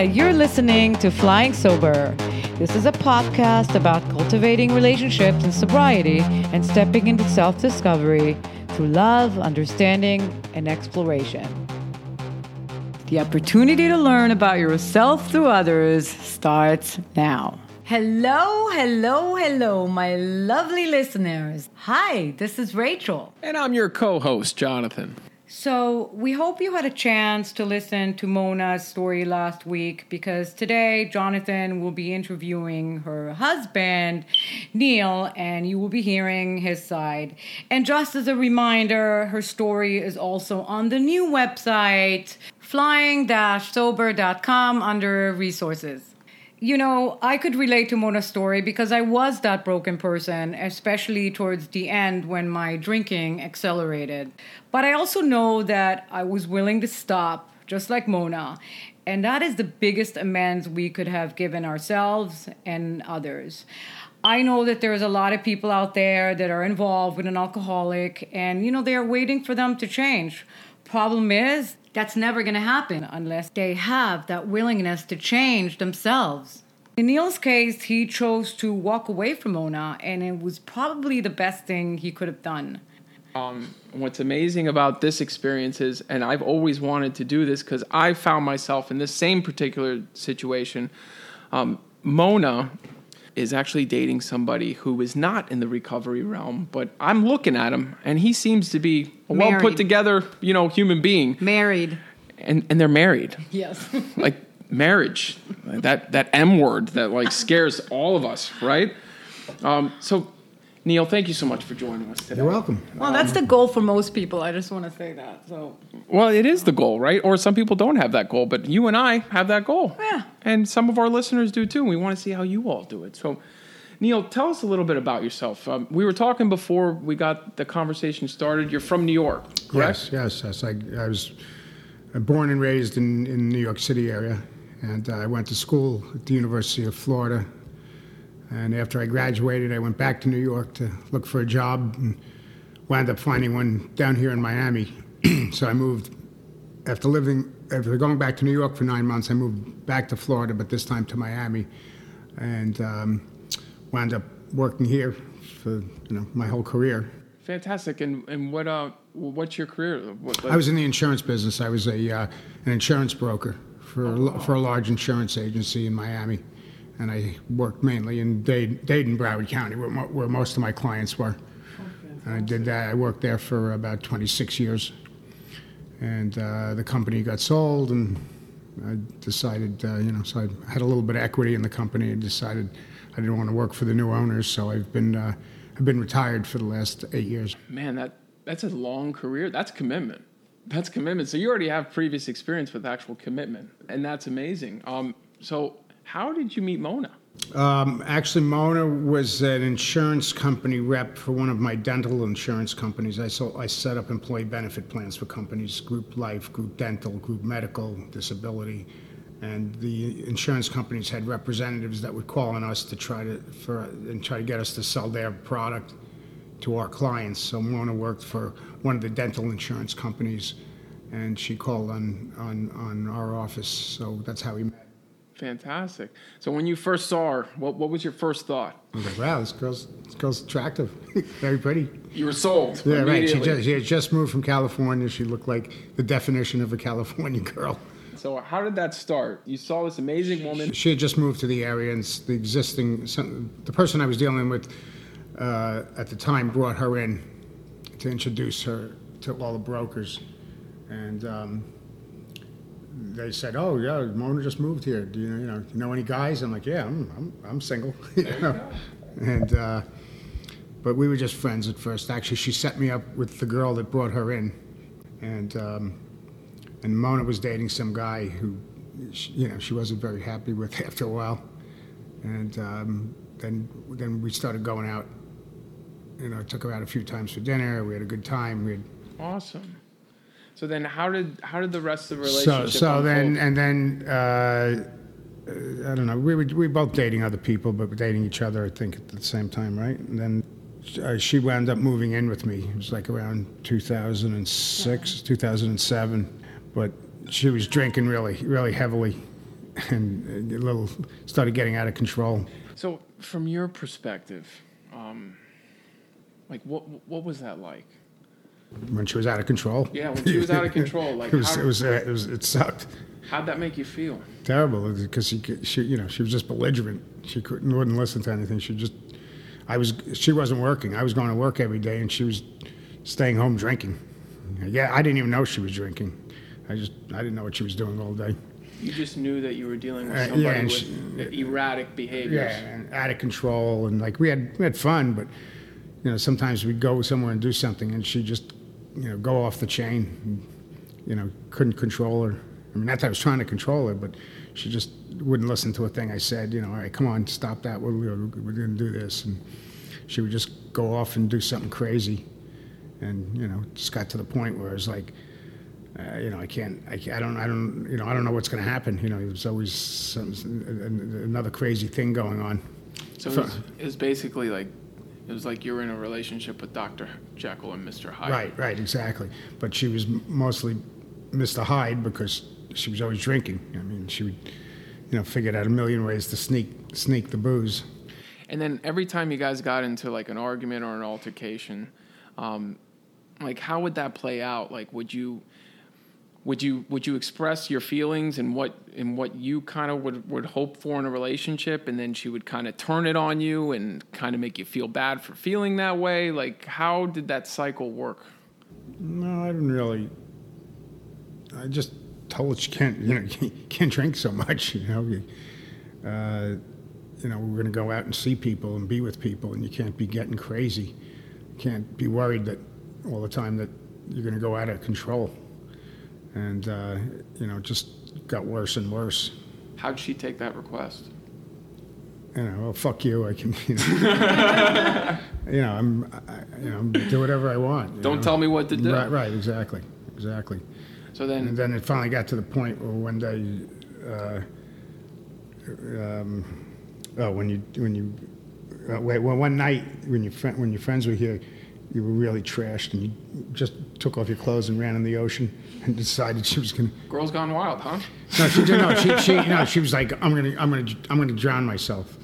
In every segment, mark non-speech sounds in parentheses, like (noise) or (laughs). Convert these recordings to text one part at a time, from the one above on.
Hi, you're listening to Flying Sober. This is a podcast about cultivating relationships and sobriety and stepping into self discovery through love, understanding, and exploration. The opportunity to learn about yourself through others starts now. Hello, hello, hello, my lovely listeners. Hi, this is Rachel. And I'm your co host, Jonathan. So, we hope you had a chance to listen to Mona's story last week because today Jonathan will be interviewing her husband, Neil, and you will be hearing his side. And just as a reminder, her story is also on the new website, flying sober.com under resources. You know, I could relate to Mona's story because I was that broken person, especially towards the end when my drinking accelerated. But I also know that I was willing to stop, just like Mona. And that is the biggest amends we could have given ourselves and others. I know that there's a lot of people out there that are involved with an alcoholic and, you know, they are waiting for them to change. Problem is, that's never going to happen unless they have that willingness to change themselves. In Neil's case, he chose to walk away from Mona, and it was probably the best thing he could have done. Um, what's amazing about this experience is, and I've always wanted to do this because I found myself in this same particular situation. Um, Mona is actually dating somebody who is not in the recovery realm, but I'm looking at him and he seems to be a well put together, you know, human being. Married. And and they're married. Yes. (laughs) like marriage. That that M word that like (laughs) scares all of us, right? Um, so Neil, thank you so much for joining us today. You're welcome. Well, that's the goal for most people. I just want to say that. So. Well, it is the goal, right? Or some people don't have that goal, but you and I have that goal. Yeah. And some of our listeners do too. We want to see how you all do it. So, Neil, tell us a little bit about yourself. Um, we were talking before we got the conversation started. You're from New York, correct? Yes, yes, yes. I, I was born and raised in in New York City area, and I went to school at the University of Florida and after I graduated, I went back to New York to look for a job and wound up finding one down here in Miami. (clears throat) so I moved after living after going back to New York for nine months. I moved back to Florida, but this time to Miami, and um, wound up working here for you know my whole career. Fantastic. And and what uh what's your career? What, like? I was in the insurance business. I was a uh, an insurance broker for oh, for a large insurance agency in Miami and I worked mainly in Dade, Dade Broward County, where, where, most of my clients were. And I did that. I worked there for about 26 years, and uh, the company got sold, and I decided, uh, you know, so I had a little bit of equity in the company, and decided I didn't want to work for the new owners, so I've been uh, I've been retired for the last eight years. Man, that that's a long career. That's commitment. That's commitment. So you already have previous experience with actual commitment, and that's amazing. Um, so how did you meet Mona? Um, actually, Mona was an insurance company rep for one of my dental insurance companies. I, so, I set up employee benefit plans for companies group life, group dental, group medical, disability. And the insurance companies had representatives that would call on us to try to for and try to get us to sell their product to our clients. So Mona worked for one of the dental insurance companies, and she called on on, on our office. So that's how we met. Fantastic. So when you first saw her, what, what was your first thought? I was like, wow, this girl's, this girl's attractive, (laughs) very pretty. You were sold. Yeah, right. She, just, she had just moved from California. She looked like the definition of a California girl. So how did that start? You saw this amazing woman. She had just moved to the area, and the existing, the person I was dealing with uh, at the time brought her in to introduce her to all the brokers, and. Um, they said, "Oh yeah, Mona just moved here. Do you, you know you know any guys?" I'm like, "Yeah, I'm I'm, I'm single." (laughs) and uh, but we were just friends at first. Actually, she set me up with the girl that brought her in, and um, and Mona was dating some guy who, you know, she wasn't very happy with (laughs) after a while, and um, then then we started going out. You know, took her out a few times for dinner. We had a good time. We had awesome. So then, how did how did the rest of the relationship? So so then and then uh, I don't know. We were we were both dating other people, but we're dating each other. I think at the same time, right? And then uh, she wound up moving in with me. It was like around 2006, 2007. But she was drinking really really heavily, and a little started getting out of control. So, from your perspective, um, like what what was that like? When she was out of control. Yeah, when she was out of (laughs) control, like it was, how- it was, uh, it was, it sucked. How'd that make you feel? terrible because she, she, you know, she was just belligerent. She couldn't, wouldn't listen to anything. She just, I was, she wasn't working. I was going to work every day, and she was staying home drinking. Yeah, I didn't even know she was drinking. I just, I didn't know what she was doing all day. You just knew that you were dealing with Uh, somebody yeah, with she- erratic behaviors. Yeah, and out of control, and like we had, we had fun, but you know, sometimes we'd go somewhere and do something, and she just, you know, go off the chain. You know, couldn't control her. I mean, not that I was trying to control her, but she just wouldn't listen to a thing I said. You know, all right, come on, stop that. We're, we're, going to do this, and she would just go off and do something crazy, and you know, just got to the point where it was like. Uh, you know, I can't, I, I don't, I don't, you know, I don't know what's going to happen. You know, there's always some, another crazy thing going on. So it was, it was basically like it was like you were in a relationship with Dr. Jekyll and Mr. Hyde. Right, right, exactly. But she was mostly Mr. Hyde because she was always drinking. I mean, she would, you know, figured out a million ways to sneak sneak the booze. And then every time you guys got into like an argument or an altercation, um, like how would that play out? Like, would you would you would you express your feelings and what and what you kind of would would hope for in a relationship, and then she would kind of turn it on you and kind of make you feel bad for feeling that way? Like, how did that cycle work? No, I didn't really. I just told her she can't, you know, (laughs) you can't drink so much. You know, uh, you know, we're going to go out and see people and be with people, and you can't be getting crazy. You can't be worried that all the time that you're going to go out of control. And uh, you know, just got worse and worse. How'd she take that request? You know, well, fuck you. I can, (laughs) you know, (laughs) you know, I'm, I, you know, do whatever I want. Don't know? tell me what to do. Right, right, exactly, exactly. So then, And then, it finally got to the point where one day, uh, um, oh, when you when you uh, wait, well, one night when your friend when your friends were here, you were really trashed, and you just took off your clothes and ran in the ocean and decided she was gonna. girls gone wild, huh? No, she no. She, she no. She was like, I'm gonna I'm gonna I'm gonna drown myself.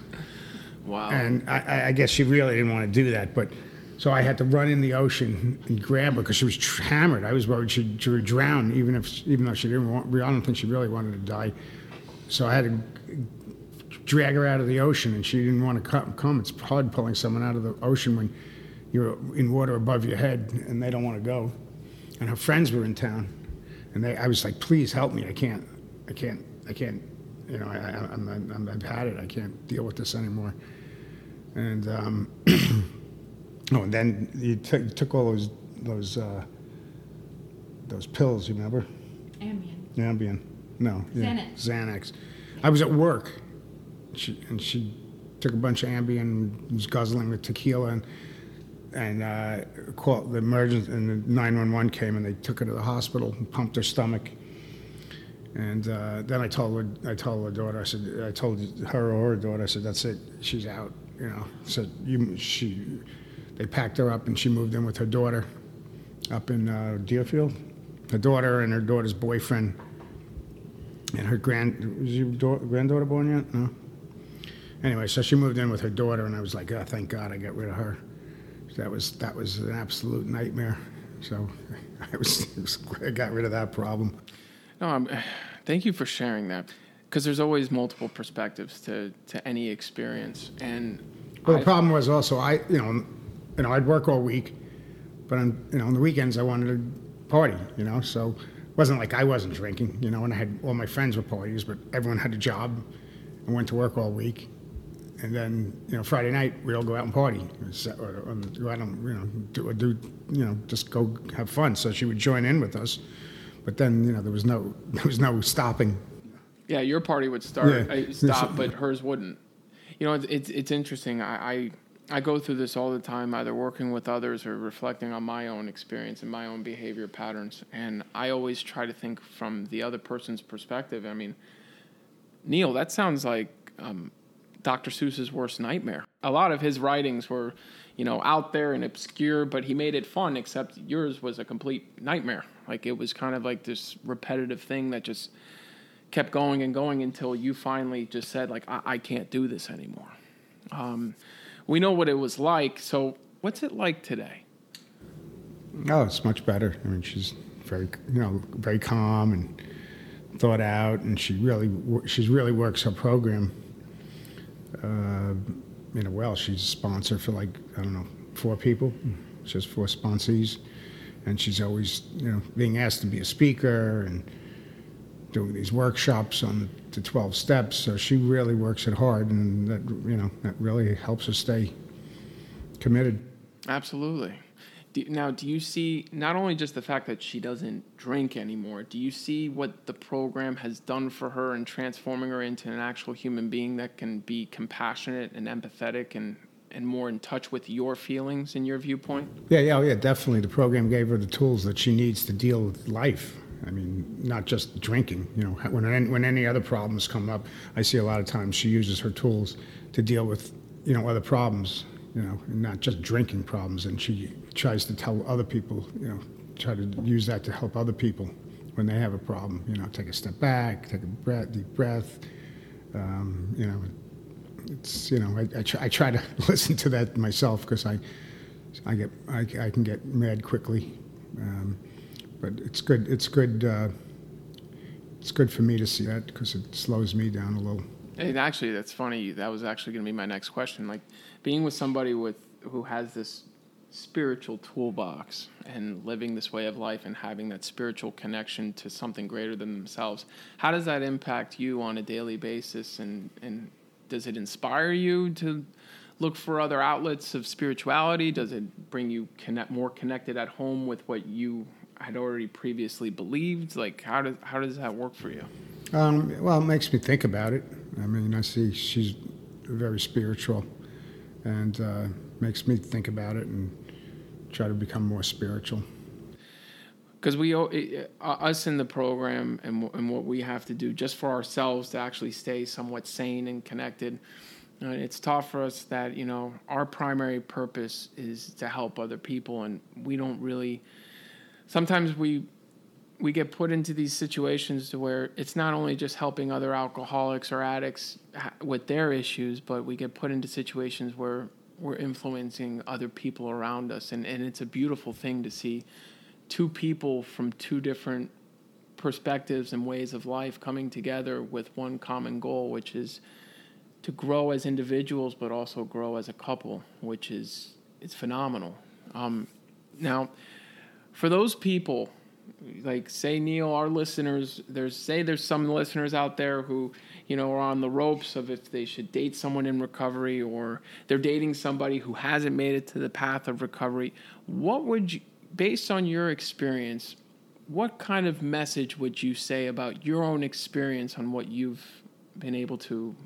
Wow. And I- I, guess she really didn't want to do that, but so I had to run in the ocean and grab her because she was tr- hammered. I was worried she'd, she would drown, even if even though she didn't want. I don't think she really wanted to die. So I had to drag her out of the ocean, and she didn't want to come. come. It's hard pulling someone out of the ocean when you're in water above your head and they don't want to go. And her friends were in town, and they, I was like, "Please help me! I can't, I can't, I can't. You know, I, I, I'm, I'm, I've had it. I can't deal with this anymore." And um, (clears throat) oh, and then you, took you took all those those uh, those pills. You remember? Ambien. Ambien. No. yeah, Xanax. Xanax. I was at work, she, and she took a bunch of Ambien, and was guzzling the tequila, and and uh, called the emergency, and the 911 came, and they took her to the hospital and pumped her stomach. And uh, then I told her, I told her daughter, I said, I told her or her daughter, I said, that's it, she's out, you know. So you, she, they packed her up, and she moved in with her daughter, up in uh, Deerfield. Her daughter and her daughter's boyfriend, and her grand, was your da- granddaughter born yet? No. Anyway, so she moved in with her daughter, and I was like, oh, thank God I got rid of her. That was that was an absolute nightmare. So (laughs) I was, I got rid of that problem. No, I'm, (sighs) thank you for sharing that because there's always multiple perspectives to, to any experience. And Well, the I- problem was also I, you know, you know, I'd work all week, but on you know on the weekends I wanted to party, you know. So it wasn't like I wasn't drinking, you know, and I had all my friends were parties, but everyone had a job and went to work all week. And then, you know, Friday night we all go out and party, or, or, or go out and you know do, do you know just go have fun. So she would join in with us, but then you know there was no (laughs) there was no stopping. yeah, your party would start, Yeah. uh, stop, but hers wouldn't. You know, it's it's, it's interesting. I, I I go through this all the time, either working with others or reflecting on my own experience and my own behavior patterns. And I always try to think from the other person's perspective. I mean, Neil, that sounds like um, Dr. Seuss's worst nightmare. A lot of his writings were, you know, out there and obscure, but he made it fun. Except yours was a complete nightmare. Like it was kind of like this repetitive thing that just kept going and going until you finally just said like I, I can't do this anymore. Um, we know what it was like. So what's it like today? Oh, it's much better. I mean, she's very, you know, very calm and thought out, and she really, she's really works her program. Uh, you know, well, she's a sponsor for like I don't know four people. She has four sponsees, and she's always, you know, being asked to be a speaker and doing these workshops on the 12 steps. So she really works it hard, and that, you know, that really helps her stay committed. Absolutely. Do, now, do you see not only just the fact that she doesn't drink anymore, do you see what the program has done for her in transforming her into an actual human being that can be compassionate and empathetic and, and more in touch with your feelings and your viewpoint? Yeah, yeah, oh, yeah, definitely. The program gave her the tools that she needs to deal with life. I mean, not just drinking. You know, when when any other problems come up, I see a lot of times she uses her tools to deal with you know other problems. You know, not just drinking problems, and she tries to tell other people. You know, try to use that to help other people when they have a problem. You know, take a step back, take a breath, deep breath. Um, you know, it's you know I, I, try, I try to (laughs) listen to that myself because I I get I, I can get mad quickly. Um, but it's good. It's good. Uh, it's good for me to see that because it slows me down a little. And actually, that's funny. That was actually going to be my next question. Like being with somebody with who has this spiritual toolbox and living this way of life and having that spiritual connection to something greater than themselves. How does that impact you on a daily basis? And and does it inspire you to look for other outlets of spirituality? Does it bring you connect more connected at home with what you had already previously believed? Like, how does how does that work for you? Um, well, it makes me think about it. I mean, I see she's very spiritual, and uh, makes me think about it and try to become more spiritual. Because we, uh, us in the program, and and what we have to do just for ourselves to actually stay somewhat sane and connected. Uh, it's taught for us that you know our primary purpose is to help other people, and we don't really sometimes we we get put into these situations to where it's not only just helping other alcoholics or addicts with their issues, but we get put into situations where we're influencing other people around us. And, and it's a beautiful thing to see two people from two different perspectives and ways of life coming together with one common goal, which is to grow as individuals, but also grow as a couple, which is it's phenomenal. Um, now, for those people like say neil our listeners there's say there's some listeners out there who you know are on the ropes of if they should date someone in recovery or they're dating somebody who hasn't made it to the path of recovery. What would you based on your experience what kind of message would you say about your own experience on what you've been able to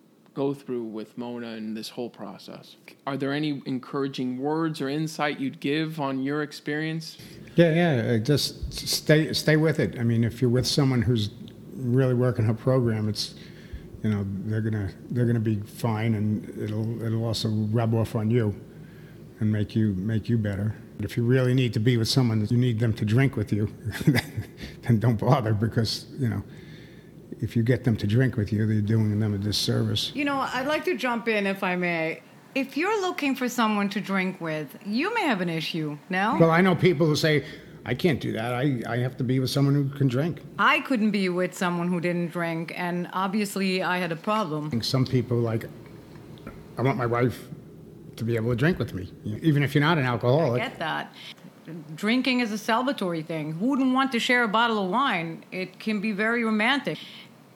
go through with Mona and this whole process. Are there any encouraging words or insight you'd give on your experience? Yeah, yeah. Uh, just stay stay with it. I mean, if you're with someone who's really working her program, it's you know they're gonna they're gonna be fine, and it'll it'll also rub off on you and make you make you better. But if you really need to be with someone, you need them to drink with you, (laughs) then don't bother because you know if you get them to drink with you, they're doing them a disservice. You know, I'd like to jump in if I may. If you're looking for someone to drink with, you may have an issue. No? Well, I know people who say, I can't do that. I, I have to be with someone who can drink. I couldn't be with someone who didn't drink, and obviously I had a problem. Some people like, I want my wife to be able to drink with me, even if you're not an alcoholic. I get that. Drinking is a celebratory thing. Who wouldn't want to share a bottle of wine? It can be very romantic.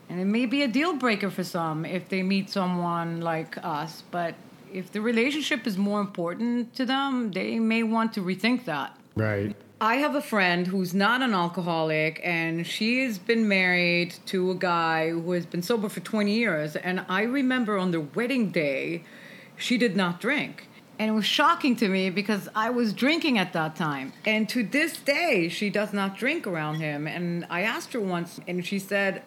And it may be a deal breaker for some if they meet someone like us, but if the relationship is more important to them, they may want to rethink that. Right. I have a friend who's not an alcoholic, and she has been married to a guy who has been sober for 20 years. And I remember on their wedding day, she did not drink. And it was shocking to me because I was drinking at that time. And to this day, she does not drink around him. And I asked her once, and she said,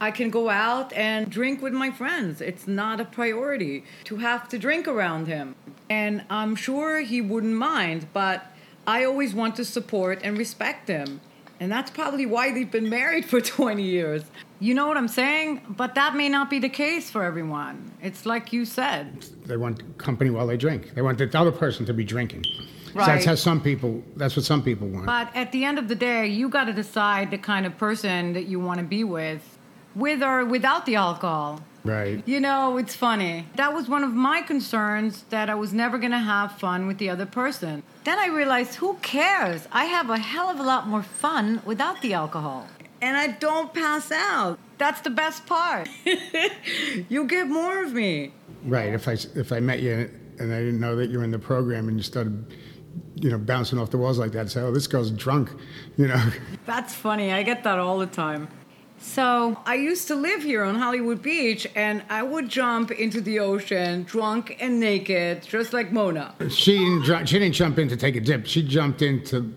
I can go out and drink with my friends. It's not a priority to have to drink around him. And I'm sure he wouldn't mind, but I always want to support and respect him. And that's probably why they've been married for (laughs) 20 years. You know what I'm saying? But that may not be the case for everyone. It's like you said. They want company while they drink. They want the other person to be drinking. So Right. that's how some people. That's what some people want. But at the end of the day, you got to decide the kind of person that you want to be with, with or without the alcohol. right. You know, it's funny. That was one of my concerns that I was never going to have fun with the other person. Then I realized, who cares? I have a hell of a lot more fun without the alcohol. And I don't pass out. That's the best part. (laughs) you get more of me. Right. If I if I met you and I didn't know that you were in the program and you started, you know, bouncing off the walls like that, say, "Oh, this girl's drunk," you know. That's funny. I get that all the time. So, I used to live here on Hollywood Beach, and I would jump into the ocean drunk and naked, just like Mona. She didn't. dr- She didn't jump in to take a dip. She jumped in to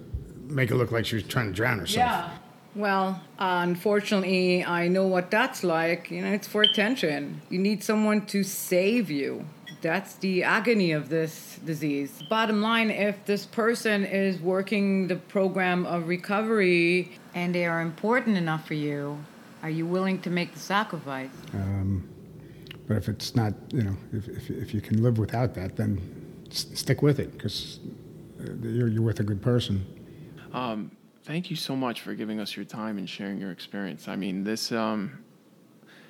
make it look like she was trying to drown herself. Yeah. Well, uh, unfortunately, I know what that's like. You know, it's for attention. You need someone to save you. That's the agony of this disease. Bottom line if this person is working the program of recovery and they are important enough for you, are you willing to make the sacrifice? Um, but if it's not, you know, if, if, if you can live without that, then s- stick with it because you're, you're with a good person. Um, thank you so much for giving us your time and sharing your experience. I mean, this. Um,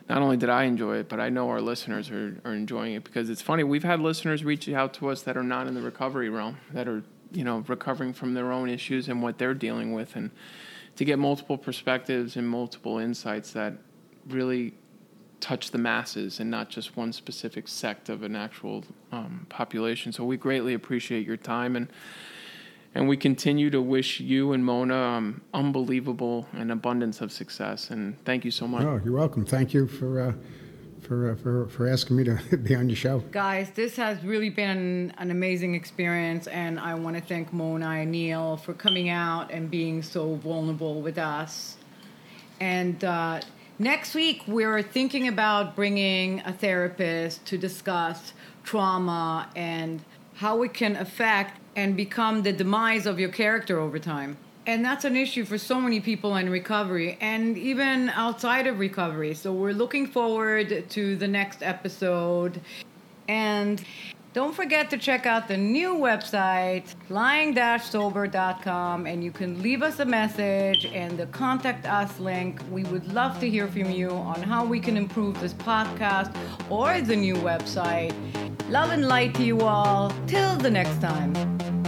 not only did I enjoy it, but I know our listeners are, are enjoying it because it's funny. We've had listeners reach out to us that are not in the recovery realm, that are you know recovering from their own issues and what they're dealing with, and to get multiple perspectives and multiple insights that really touch the masses and not just one specific sect of an actual um, population. So we greatly appreciate your time and and we continue to wish you and Mona um, unbelievable and abundance of success. And thank you so much. Oh, you're welcome. Thank you for uh, for, uh, for for asking me to (laughs) be on your show. Guys, this has really been an amazing experience, and I want to thank Mona and Neil for coming out and being so vulnerable with us. And uh, next week, we're thinking about bringing a therapist to discuss trauma and how it can affect and become the demise of your character over time. And that's an issue for so many people in recovery and even outside of recovery. So we're looking forward to the next episode. And don't forget to check out the new website, flying-sober.com, and you can leave us a message and the contact us link. We would love to hear from you on how we can improve this podcast or the new website. Love and light to you all. Till the next time.